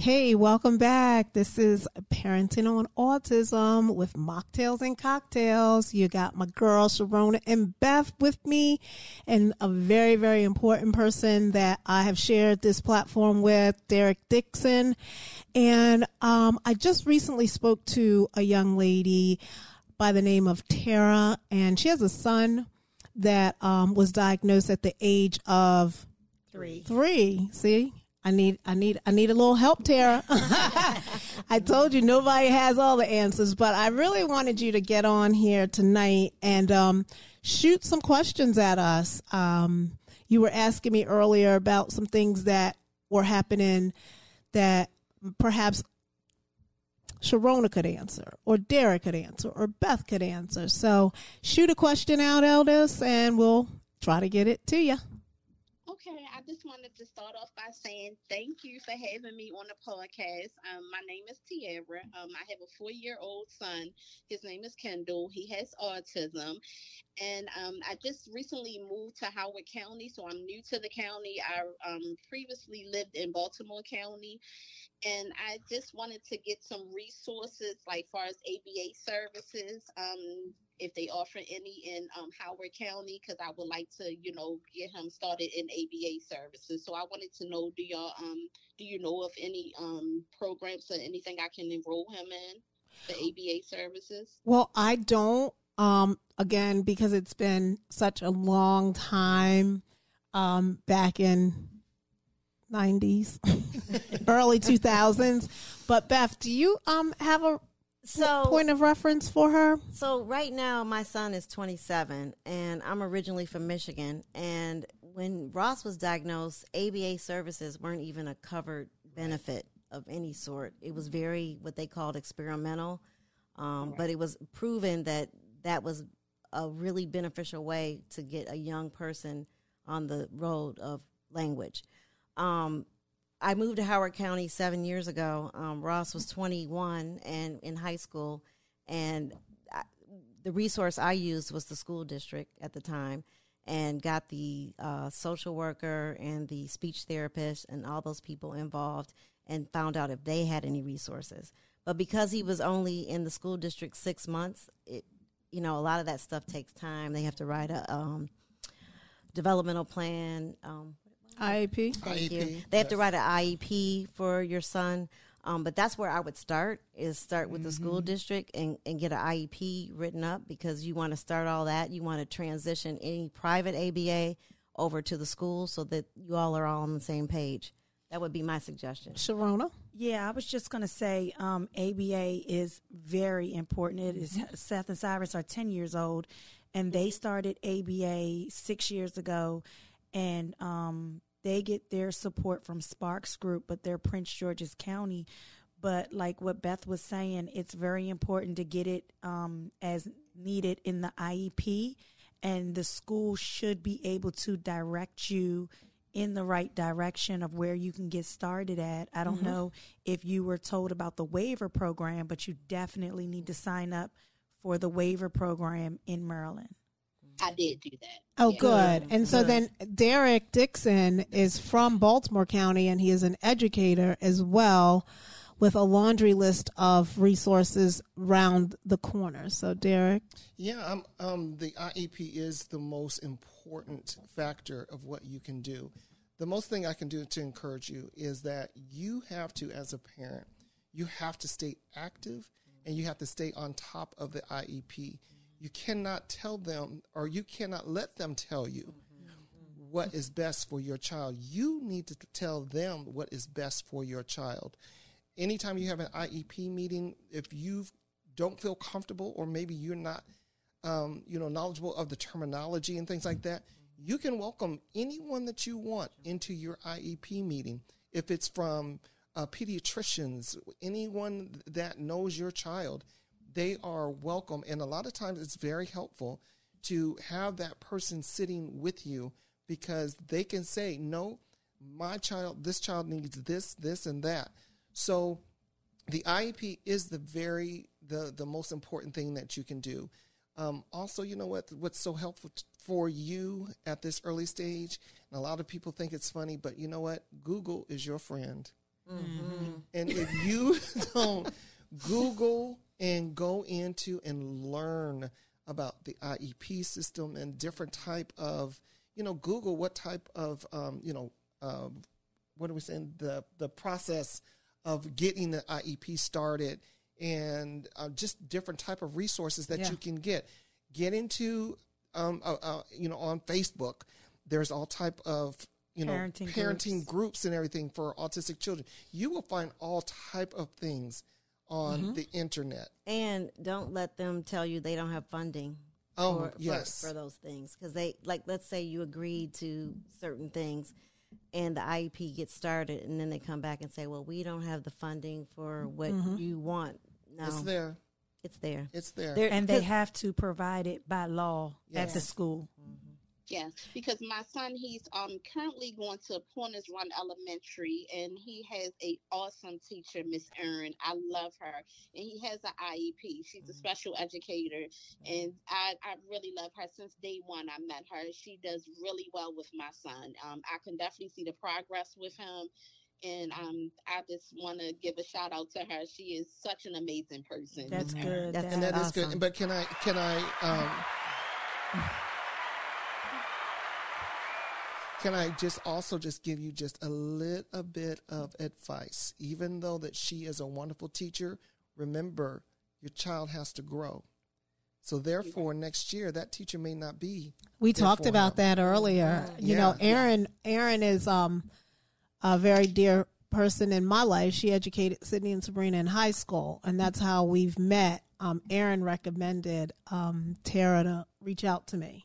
Hey, welcome back. This is Parenting on Autism with Mocktails and Cocktails. You got my girl Sharonna and Beth with me, and a very, very important person that I have shared this platform with, Derrick Dixon. And um, I just recently spoke to a young lady by the name of Tara, and she has a son that um, was diagnosed at the age of Three. Three. See, I need, I need, I need a little help, Tara. I told you nobody has all the answers, but I really wanted you to get on here tonight and um, shoot some questions at us. Um, you were asking me earlier about some things that were happening that perhaps Sharonna could answer, or Derrick could answer, or Beth could answer. So shoot a question out, Eldest, and we'll try to get it to you. I just wanted to start off by saying thank you for having me on the podcast. Um, my name is Tiara. Um, I have a four year old son. His name is Kendall. He has autism. And um, I just recently moved to Howard County, so I'm new to the county. I um, previously lived in Baltimore County, and I just wanted to get some resources, like far as ABA services. If they offer any in um, Howard County, because I would like to, you know, get him started in ABA services. So I wanted to know, do y'all, um, do you know of any um, programs or anything I can enroll him in the ABA services? Well, I don't. Um, again, because it's been such a long time um, back in 90s, early 2000s. But Beth, do you um have a So point of reference for her? So right now, my son is 27, and I'm originally from Michigan. And when Ross was diagnosed, ABA services weren't even a covered benefit of any sort. It was very what they called experimental, um, but it was proven that that was a really beneficial way to get a young person on the road of language. Um, I moved to Howard County seven years ago. Um, Ross was 21 and in high school, and I, the resource I used was the school district at the time, and got the uh, social worker and the speech therapist and all those people involved, and found out if they had any resources. But because he was only in the school district six months, it, you know, a lot of that stuff takes time. They have to write a um, developmental plan. Um, IAP. Thank you. IEP, They have to write an IEP for your son. Um, but that's where I would start is start with the Mm-hmm. school district and, and get an IEP written up because you want to start all that. You want to transition any private ABA over to the school so that you all are all on the same page. That would be my suggestion. Sharonna. Yeah, I was just going to say um, ABA is very important. It is Seth and Cyrus are 10 years old, and they started ABA six years ago, and um, they get their support from Sparks Group, but they're Prince George's County. But like what Beth was saying, it's very important to get it um, as needed in the IEP, and the school should be able to direct you in the right direction of where you can get started at. I don't know if you were told about the waiver program, but you definitely need to sign up for the waiver program in Maryland. I did do that. Oh, Yeah. good. And so then Derrick Dixon is from Baltimore County and he is an educator as well with a laundry list of resources round the corner. So, Derrick. Yeah, um, um, the IEP is the most important factor of what you can do. The most thing I can do to encourage you is that you have to, as a parent, you have to stay active and you have to stay on top of the IEP. You cannot tell them or you cannot let them tell you what is best for your child. You need to tell them what is best for your child. Anytime you have an IEP meeting, if you don't feel comfortable or maybe you're not um, you know, knowledgeable of the terminology and things like that, you can welcome anyone that you want into your IEP meeting. If it's from uh, pediatricians, anyone that knows your child, they are welcome. And a lot of times it's very helpful to have that person sitting with you because they can say, no, my child, this child needs this, this, and that. So the IEP is the very the the most important thing that you can do. Um, also, you know what? What's so helpful t- for you at this early stage, and a lot of people think it's funny, but you know what? Google is your friend. And if you don't Google and go into and learn about the IEP system and different type of, you know, Google what type of, um, you know, uh, what are we saying? The the process of getting the IEP started and uh, just different type of resources that Yeah. you can get. Get into, um, uh, uh, you know, on Facebook. There's all type of you know Parenting parenting groups. groups and everything for autistic children. You will find all type of things on Mm-hmm. the internet. And don't let them tell you they don't have funding. Oh, for, yes. for, for those things because they like let's say you agreed to certain things and the IEP gets started and then they come back and say well we don't have the funding for what you want no It's there. it's there It's there. There- And they have to provide it by law at the school. Yes, because my son he's um currently going to Pointers Run Elementary, and he has a awesome teacher, Miss Erin. I love her, and he has an IEP. She's a special educator, and I I really love her since day one. I met her. She does really well with my son. Um, I can definitely see the progress with him. And um, I just want to give a shout out to her. She is such an amazing person. That's good. That's- and that is awesome. good. But can I can I um can I just also just give you just a little bit of advice? Even though that she is a wonderful teacher, remember your child has to grow. So therefore, next year that teacher may not be. We talked about him. that earlier. You know, Yeah. Erin Erin is um a very dear person in my life. She educated Sydney and Sabrina in high school, and that's how we've met. Um, Erin recommended um, Tara to reach out to me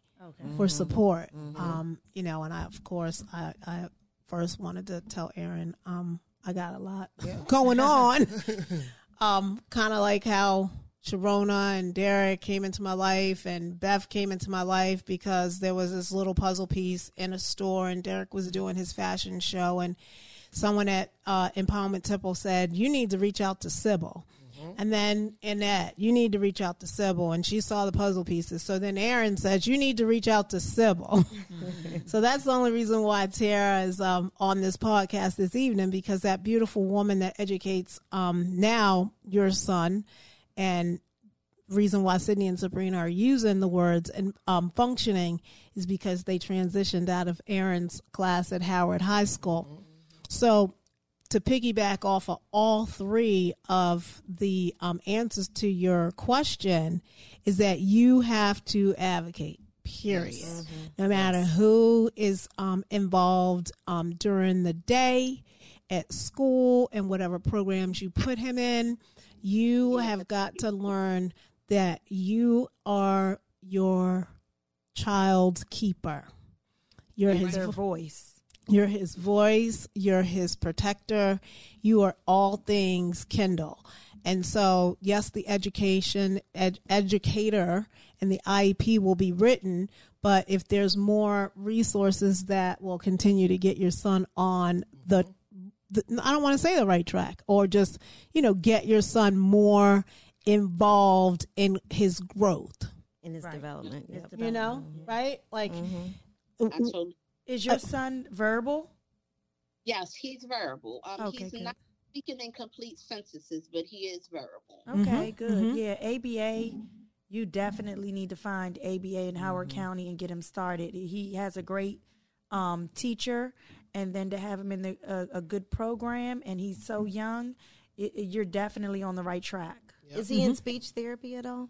for support. Um, you know, and I of course I, I first wanted to tell Erin um, I got a lot going on. um, kind of like how Sharonna and Derrick came into my life and Beth came into my life because there was this little puzzle piece in a store and Derrick was doing his fashion show and someone at uh, Empowerment Temple said, you need to reach out to Sybil. And then Annette, you need to reach out to Sybil. And she saw the puzzle pieces. So then Erin says, you need to reach out to Sybil. so that's the only reason why Tara is um, on this podcast this evening because that beautiful woman that educates um, now your son and reason why Sydney and Sabrina are using the words and um, functioning is because they transitioned out of Erin's class at Howard High School. So to piggyback off of all three of the um, answers to your question is that you have to advocate period. No matter who is um, involved um, during the day at school and whatever programs you put him in you have got to learn that you are your child's keeper. You're his Their voice. You're his voice. You're his protector. You are all things Kendall. And so, yes, the education ed- educator and the IEP will be written, but if there's more resources that will continue to get your son on the, the I don't want to say the right track, or just you know get your son more involved in his growth. in his Right. development. His Yep. You know, right? Like mm-hmm. Absolutely. Is your son verbal? Yes, he's verbal. Um, Okay, he's good. not speaking in complete sentences, but he is verbal. Okay, good. mhm. Yeah, ABA. You definitely need to find ABA in Howard Mm-hmm. County and get him started. He has a great um, teacher, and then to have him in the, a, a good program, and he's so young, it, it- you're definitely on the right track. Is he in speech therapy at all?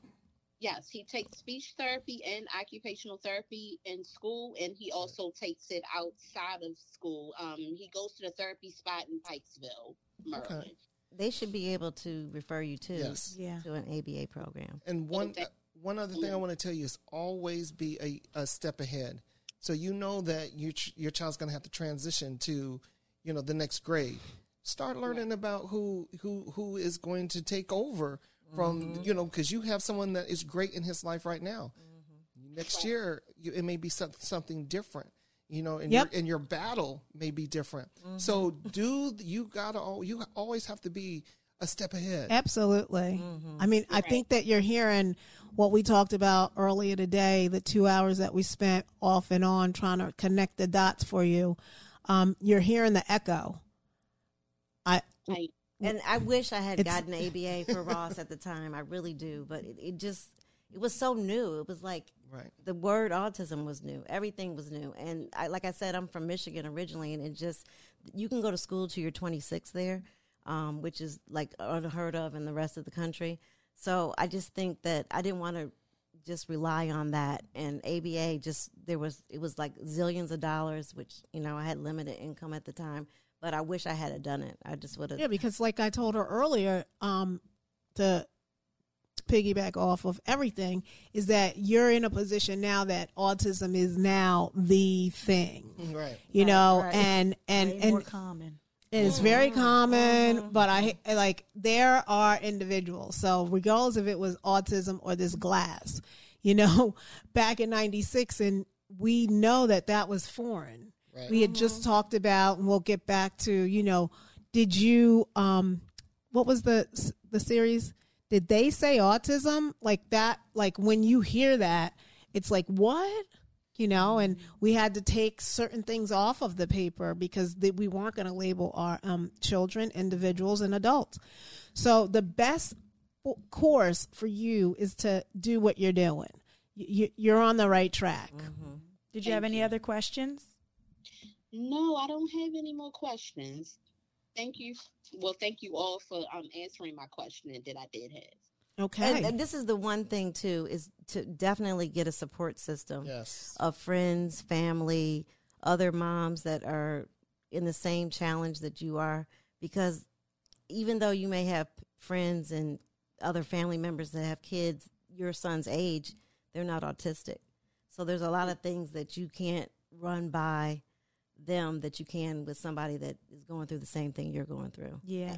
Yes, he takes speech therapy and occupational therapy in school, and he also takes it outside of school. Um, he goes to the therapy spot in Pikesville, Maryland. They should be able to refer you to Yes. Yeah. to an ABA program. And one Okay. uh, one other thing I want to tell you is always be a, a step ahead. So you know that your ch- your child's going to have to transition to, you know, the next grade. Start learning about who who who is going to take over from mm-hmm. you know because you have someone that is great in his life right now. Mm-hmm. Next year you, it may be some, something different. You know, and Yep. your and your battle may be different. So mm-hmm. do you gotta you always have to be a step ahead. Absolutely. I mean, I think that you're hearing what we talked about earlier today, the two hours that we spent off and on trying to connect the dots for you. Um, you're hearing the echo. I, I, And I wish I had It's- gotten ABA for Ross at the time. I really do, but it, it just it was so new. It was like Right. the word autism was new. Everything was new. And I, like I said, I'm from Michigan originally, and it just you can go to school to your 26 there, um, which is like unheard of in the rest of the country. So I just think that I didn't want to just rely on that. And ABA just there was it was like zillions of dollars, which you know I had limited income at the time. But I wish I had have done it. I just would have. Yeah, because like I told her earlier, um, to piggyback off of everything is that you're in a position now that autism is now the thing. Mm-hmm. Right. You Right, know, right. and and Way and more common. it's very mm-hmm. common, mm-hmm. but I like there are individuals. So regardless if it was autism or this glass, you know, back in '96, and we know that that was foreign. Right. We had just talked about, and we'll get back to, you know, did you, um, what was the the series? Did they say autism like that? Like when you hear that, it's like what? you know, and we had to take certain things off of the paper because th- we weren't going to label our um, children, individuals, and adults. So the best course for you is to do what you're doing. You, you're on the right track. Did you have any other questions? No, I don't have any more questions. Thank you. Well, thank you all for um, answering my question that I did have. Okay. And, and this is the one thing too is to definitely get a support system Yes. of friends, family, other moms that are in the same challenge that you are. Because even though you may have friends and other family members that have kids your son's age, they're not autistic. So there's a lot of things that you can't run by them that you can with somebody that is going through the same thing you're going through. Yeah.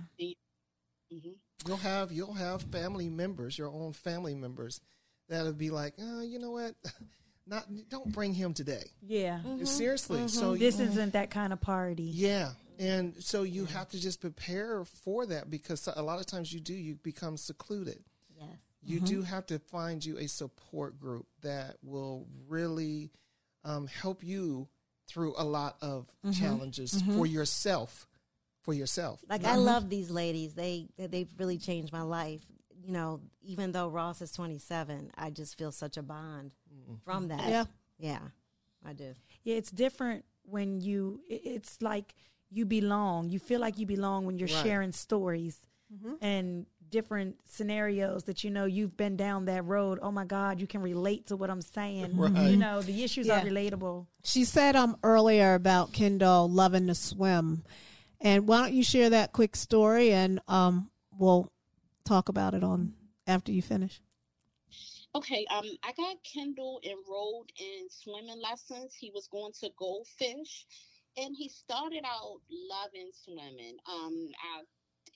hmm You'll have you'll have family members, your own family members, that'll be like, oh, you know what? Not don't bring him today. Yeah. Mm-hmm. Mm-hmm. Seriously. Mm-hmm. So This you, isn't that kind of party. yeah, and so you have to just prepare for that because a lot of times you do you become secluded. Yes. You do have to find you a support group that will really um, help you through a lot of mm-hmm. challenges mm-hmm. for yourself. For yourself. Like I mm-hmm. love these ladies. They they've really changed my life. You know, even though Ross is 27, I just feel such a bond from that. Yeah. Yeah. I do. Yeah, it's different when you. It's like you belong. You feel like you belong when you're Right. sharing stories and different scenarios that you know you've been down that road. Oh my God, you can relate to what I'm saying. You know, the issues are relatable. She said um earlier about Kendall loving to swim, and why don't you share that quick story and um we'll talk about it on after you finish. Okay, um, I got Kendall enrolled in swimming lessons. He was going to goldfish, and he started out loving swimming. Um, I,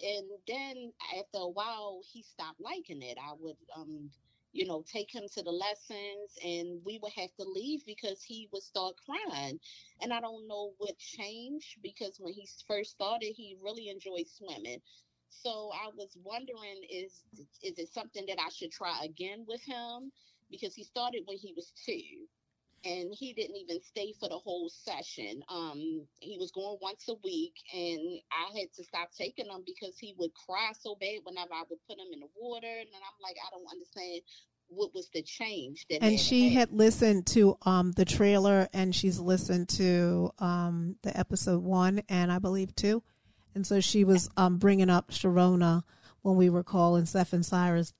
and then after a while, he stopped liking it. I would, um, you know, take him to the lessons, and we would have to leave because he would start crying. And I don't know what changed because when he first started, he really enjoyed swimming. So I was wondering, is is it something that I should try again with him? Because he started when he was two, and he didn't even stay for the whole session. Um, he was going once a week, and I had to stop taking him because he would cry so bad whenever I would put him in the water, and I'm like, I don't understand what was the change that. And had she happened. had listened to um the trailer and she's listened to um the episode 1 and I believe 2. And so she was um bringing up Sharonna when we were calling Seth and Cyrus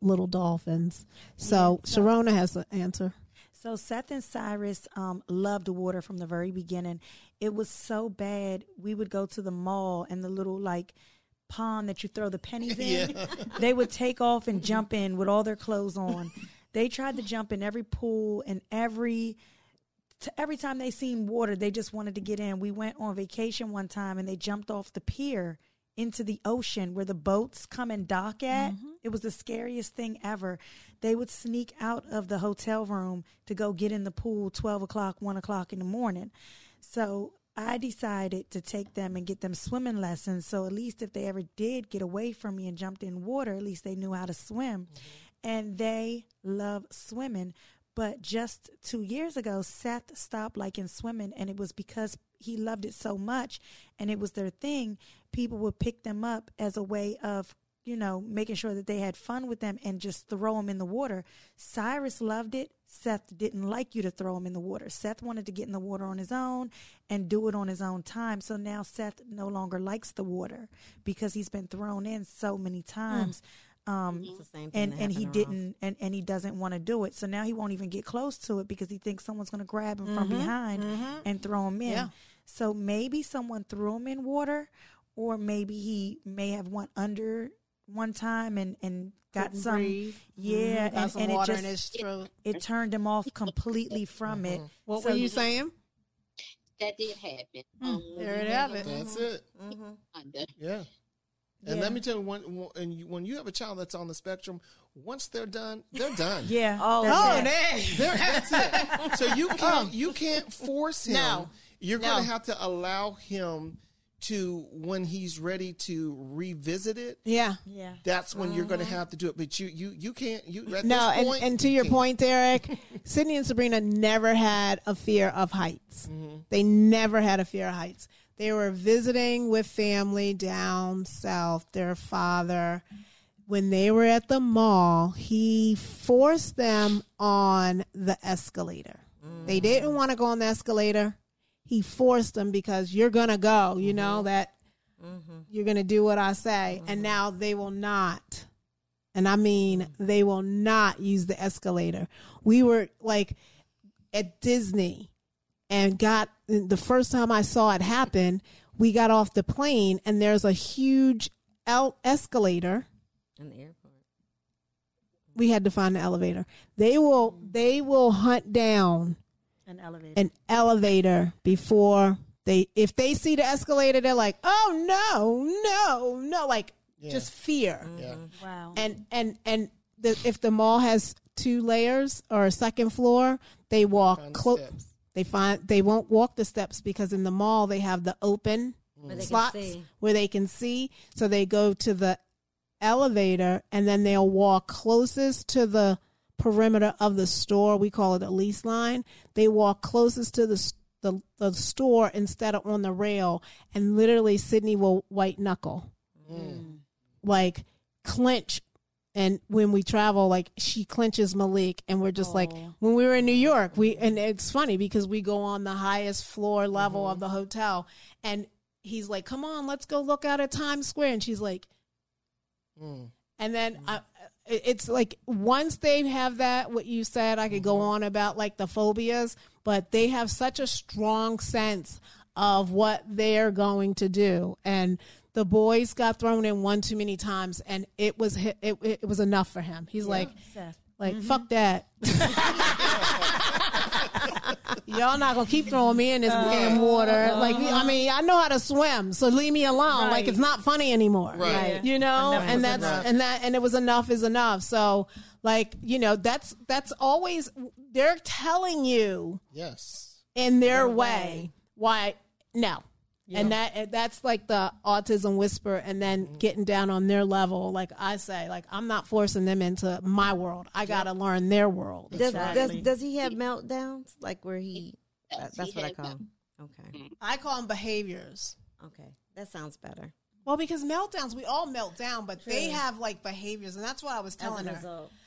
little dolphins. So Sharonna has the answer. So Seth and Cyrus um, loved water from the very beginning. It was so bad. We would go to the mall and the little like pond that you throw the pennies in. they would take off and jump in with all their clothes on. They tried to jump in every pool and every t- every time they seen water, they just wanted to get in. We went on vacation one time and they jumped off the pier into the ocean where the boats come and dock at. Mm-hmm. It was the scariest thing ever. They would sneak out of the hotel room to go get in the pool 12 o'clock, 1 o'clock in the morning. So I decided to take them and get them swimming lessons. So at least if they ever did get away from me and jumped in water, at least they knew how to swim. Mm-hmm. And they love swimming. But just two years ago, Seth stopped liking swimming, and it was because he loved it so much and it was their thing people would pick them up as a way of you know making sure that they had fun with them and just throw them in the water. Cyrus loved it. Seth didn't like you to throw him in the water. Seth wanted to get in the water on his own and do it on his own time. So now seth no longer likes the water because he's been thrown in so many mm. times um, It's the same thing and and he happened to Ross. didn't and, and he doesn't want to do it so now he won't even get close to it because he thinks someone's going to grab him from behind and throw him in Yeah. so maybe someone threw him in water or maybe he may have went under one time and and got Couldn't some breathe. yeah Got and, some and it just in his throat. it turned him off completely from it What So- were you saying? That did happen. Um, There we it were have it. That's it. Mhm. Yeah. And Yeah. let me tell you, when, when- and you, when you have a child that's on the spectrum, once they're done, they're done. yeah Oh, that's Oh, it. dang. They're, that's it. So you can't you can't force him. No. You're No. going to have to allow him to when he's ready to revisit it. Yeah. yeah That's when you're going to have to do it. But you you you can't you at No, this and, point, and to your can't. point, Derrick, Sydney and Sabrina never had a fear of heights. Mm-hmm. They never had a fear of heights. They were visiting with family down south, their father. When they were at the mall, he forced them on the escalator. They didn't want to go on the escalator. He forced them because you're going to go, you know, mm-hmm. that mm-hmm. you're going to do what I say. And now they will not. And I mean, they will not use the escalator. We were like at Disney and got the first time I saw it happen, we got off the plane and there's a huge el- escalator. In the airport. We had to find the elevator. They will they will hunt down an elevator an elevator before they if they see the escalator they're like, "Oh no, no, no." Like Yeah. just fear. Mm-hmm. Yeah. wow and and and the, if the mall has two layers or a second floor, they walk close. Steps. They find they won't walk the steps because in the mall they have the open Where slots where they can see. So they go to the elevator and then they'll walk closest to the perimeter of the store. We call it a lease line. They walk closest to the the, the store instead of on the rail, and literally Sydney will white knuckle, mm. like clench. And when we travel, like she clenches Malik, and we're just like Oh. when we were in New York, we and it's funny because we go on the highest floor level of mm-hmm. the hotel, and he's like, "Come on, let's go look out at Times Square," and she's like, Mm. and then mm. I, it's like once they have that, what you said, I could go mm-hmm. on about like the phobias, but they have such a strong sense of what they're going to do. And the boys got thrown in one too many times, and it was hi- it, it was enough for him. He's like, Seth. like mm-hmm. fuck that. Y'all not gonna keep throwing me in this uh, damn water. Uh-huh. Like I mean, I know how to swim, so leave me alone. Like it's not funny anymore. Right. You know, Enough and that's enough. and that and it was enough is enough. So like, you know, that's that's always they're telling you Yes. in their way why no. And that that's like the autism whisper and then Mm-hmm. getting down on their level. Like I say, like I'm not forcing them into my world. I gotta learn their world. Does, Exactly. does does he have meltdowns like where he? That- that's he what I call. them. Them. Okay, I call them behaviors. okay, that sounds better. Well, because meltdowns, we all melt down, but they have like behaviors, and that's what I was telling her.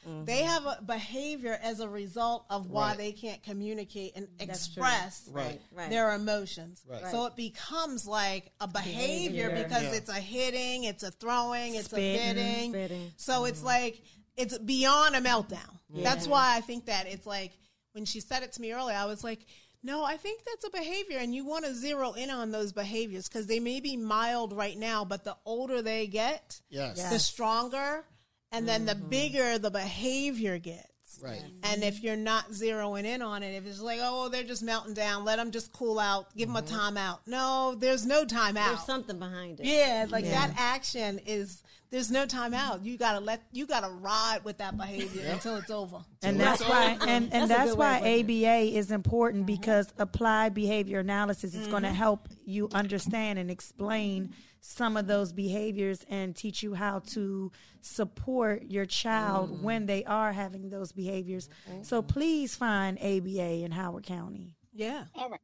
Mm-hmm. They have a behavior as a result of why Right. they can't communicate and true. express Right. Right. their emotions. Right. So it becomes like a behavior, Behavior. because Yeah. it's a hitting, it's a throwing, it's Spitting. a bidding. Spitting. So it's like it's beyond a meltdown. That's why I think that it's like when she said it to me earlier, I was like, no, I think that's a behavior, and you want to zero in on those behaviors because they may be mild right now, but the older they get, Yes. the stronger, and then the mm-hmm. bigger the behavior gets. Right. And if you're not zeroing in on it, if it's like, oh, they're just melting down, let them just cool out, give them a mm-hmm. timeout. No, there's no timeout. There's something behind it. Yeah, like that action is there's no time out. You gotta let you gotta ride with that behavior until it's over. and that's why over. and, That's and that's why of putting ABA is important mm-hmm. because applied behavior analysis is going to mm-hmm. help you understand and explain some of those behaviors and teach you how to support your child mm. when they are having those behaviors. Mm-hmm. So please find ABA in Howard County. Yeah. All right.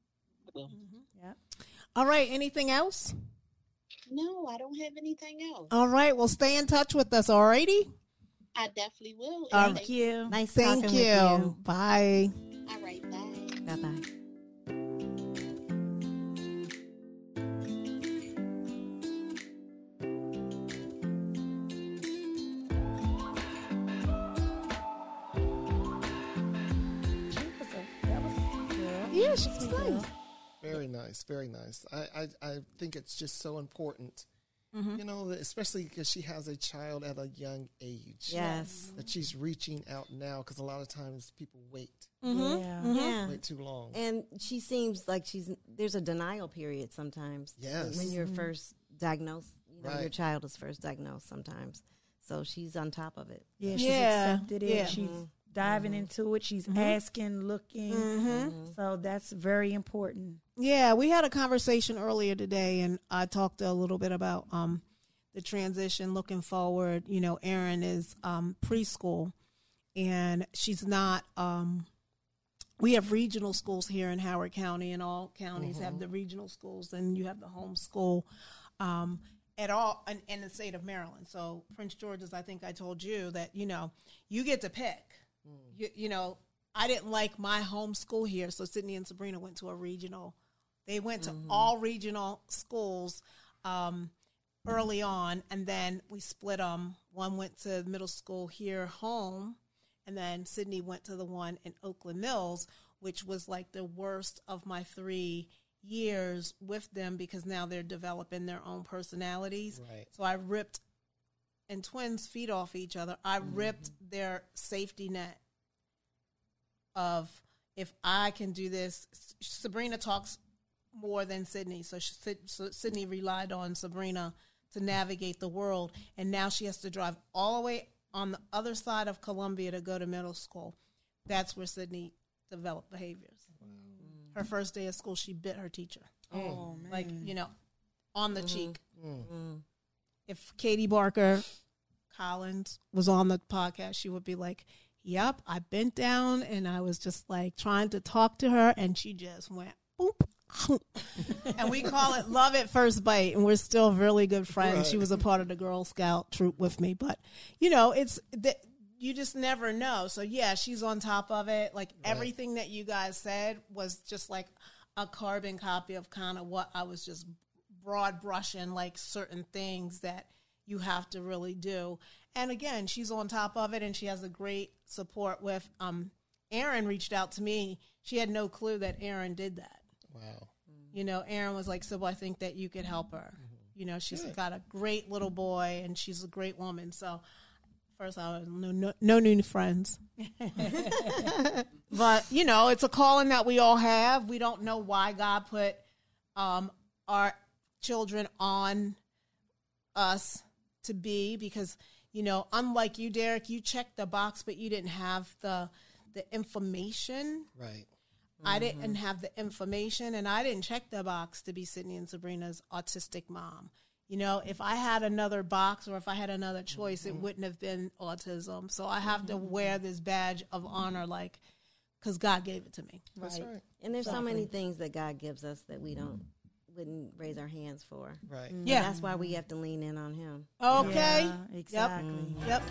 Well, Yep. All right. Anything else? No, I don't have anything else. All right. Well, stay in touch with us. All righty. I definitely will. All And Thank you. Nice Thank talking you. with you. Bye. All right, bye. Bye bye. That was a sweet girl. Yeah, she's nice. Very nice, very nice. I, I, I think it's just so important, Mm-hmm. you know, especially because she has a child at a young age. Yes. That she's reaching out now because a lot of times people wait, Mm-hmm. Yeah. Yeah. wait too long. And she seems like she's there's a denial period sometimes. Yes. When you're first diagnosed, you know, your child is first diagnosed sometimes. So she's on top of it. Yeah, she's Yeah, accepted it. yeah. She's diving into it. She's asking, looking. Mm-hmm. So that's very important. Yeah, we had a conversation earlier today, and I talked a little bit about um, the transition looking forward. You know, Erin is um, preschool, and she's not. Um, we have regional schools here in Howard County, and all counties have the regional schools, and you have the homeschool. Um, at all in, in the state of Maryland. So Prince George's, I think I told you that you know you get to pick. You, you know, I didn't like my homeschool here, so Sydney and Sabrina went to a regional. They went to all regional schools um, early on, and then we split them. One went to middle school here home, and then Sydney went to the one in Oakland Mills, which was like the worst of my three years with them because now they're developing their own personalities. Right. So I ripped, and twins feed off each other. I ripped their safety net of if I can do this. Sabrina talks more than Sydney, so, she, so Sydney relied on Sabrina to navigate the world, and now she has to drive all the way on the other side of Columbia to go to middle school. That's where Sydney developed behaviors. Her first day of school, she bit her teacher, Oh, man. like you know, on the cheek. Mm. If Katie Barker Collins was on the podcast, she would be like, Yep, I bent down and I was just like trying to talk to her, and she just went boop. and we call it love at first bite, and we're still really good friends. She was a part of the Girl Scout troop with me, but you know, it's that you just never know. So yeah, she's on top of it. Like everything that you guys said was just like a carbon copy of kind of what I was just broad brushing, like certain things that you have to really do. And again, she's on top of it, and she has a great support with. Um, Erin reached out to me. She had no clue that Erin did that. Wow. You know, Erin was like, "Sybil, I think that you could help her." You know, she's got a great little boy, and she's a great woman. So, first, I was no, no, no new friends, but you know, it's a calling that we all have. We don't know why God put um, our children on us to be, because you know, unlike you, Derrick, you checked the box, but you didn't have the the information. Right. I didn't mm-hmm. have the information and I didn't check the box to be Sydney and Sabrina's autistic mom. You know, if I had another box or if I had another choice, it mm-hmm. wouldn't have been autism. So I have to mm-hmm. wear this badge of honor, like, because God gave it to me. That's right. And there's so many things that God gives us that we don't wouldn't raise our hands for. Right. Mm, yeah. That's why we have to lean in on him. Okay. Yeah, exactly. Yep.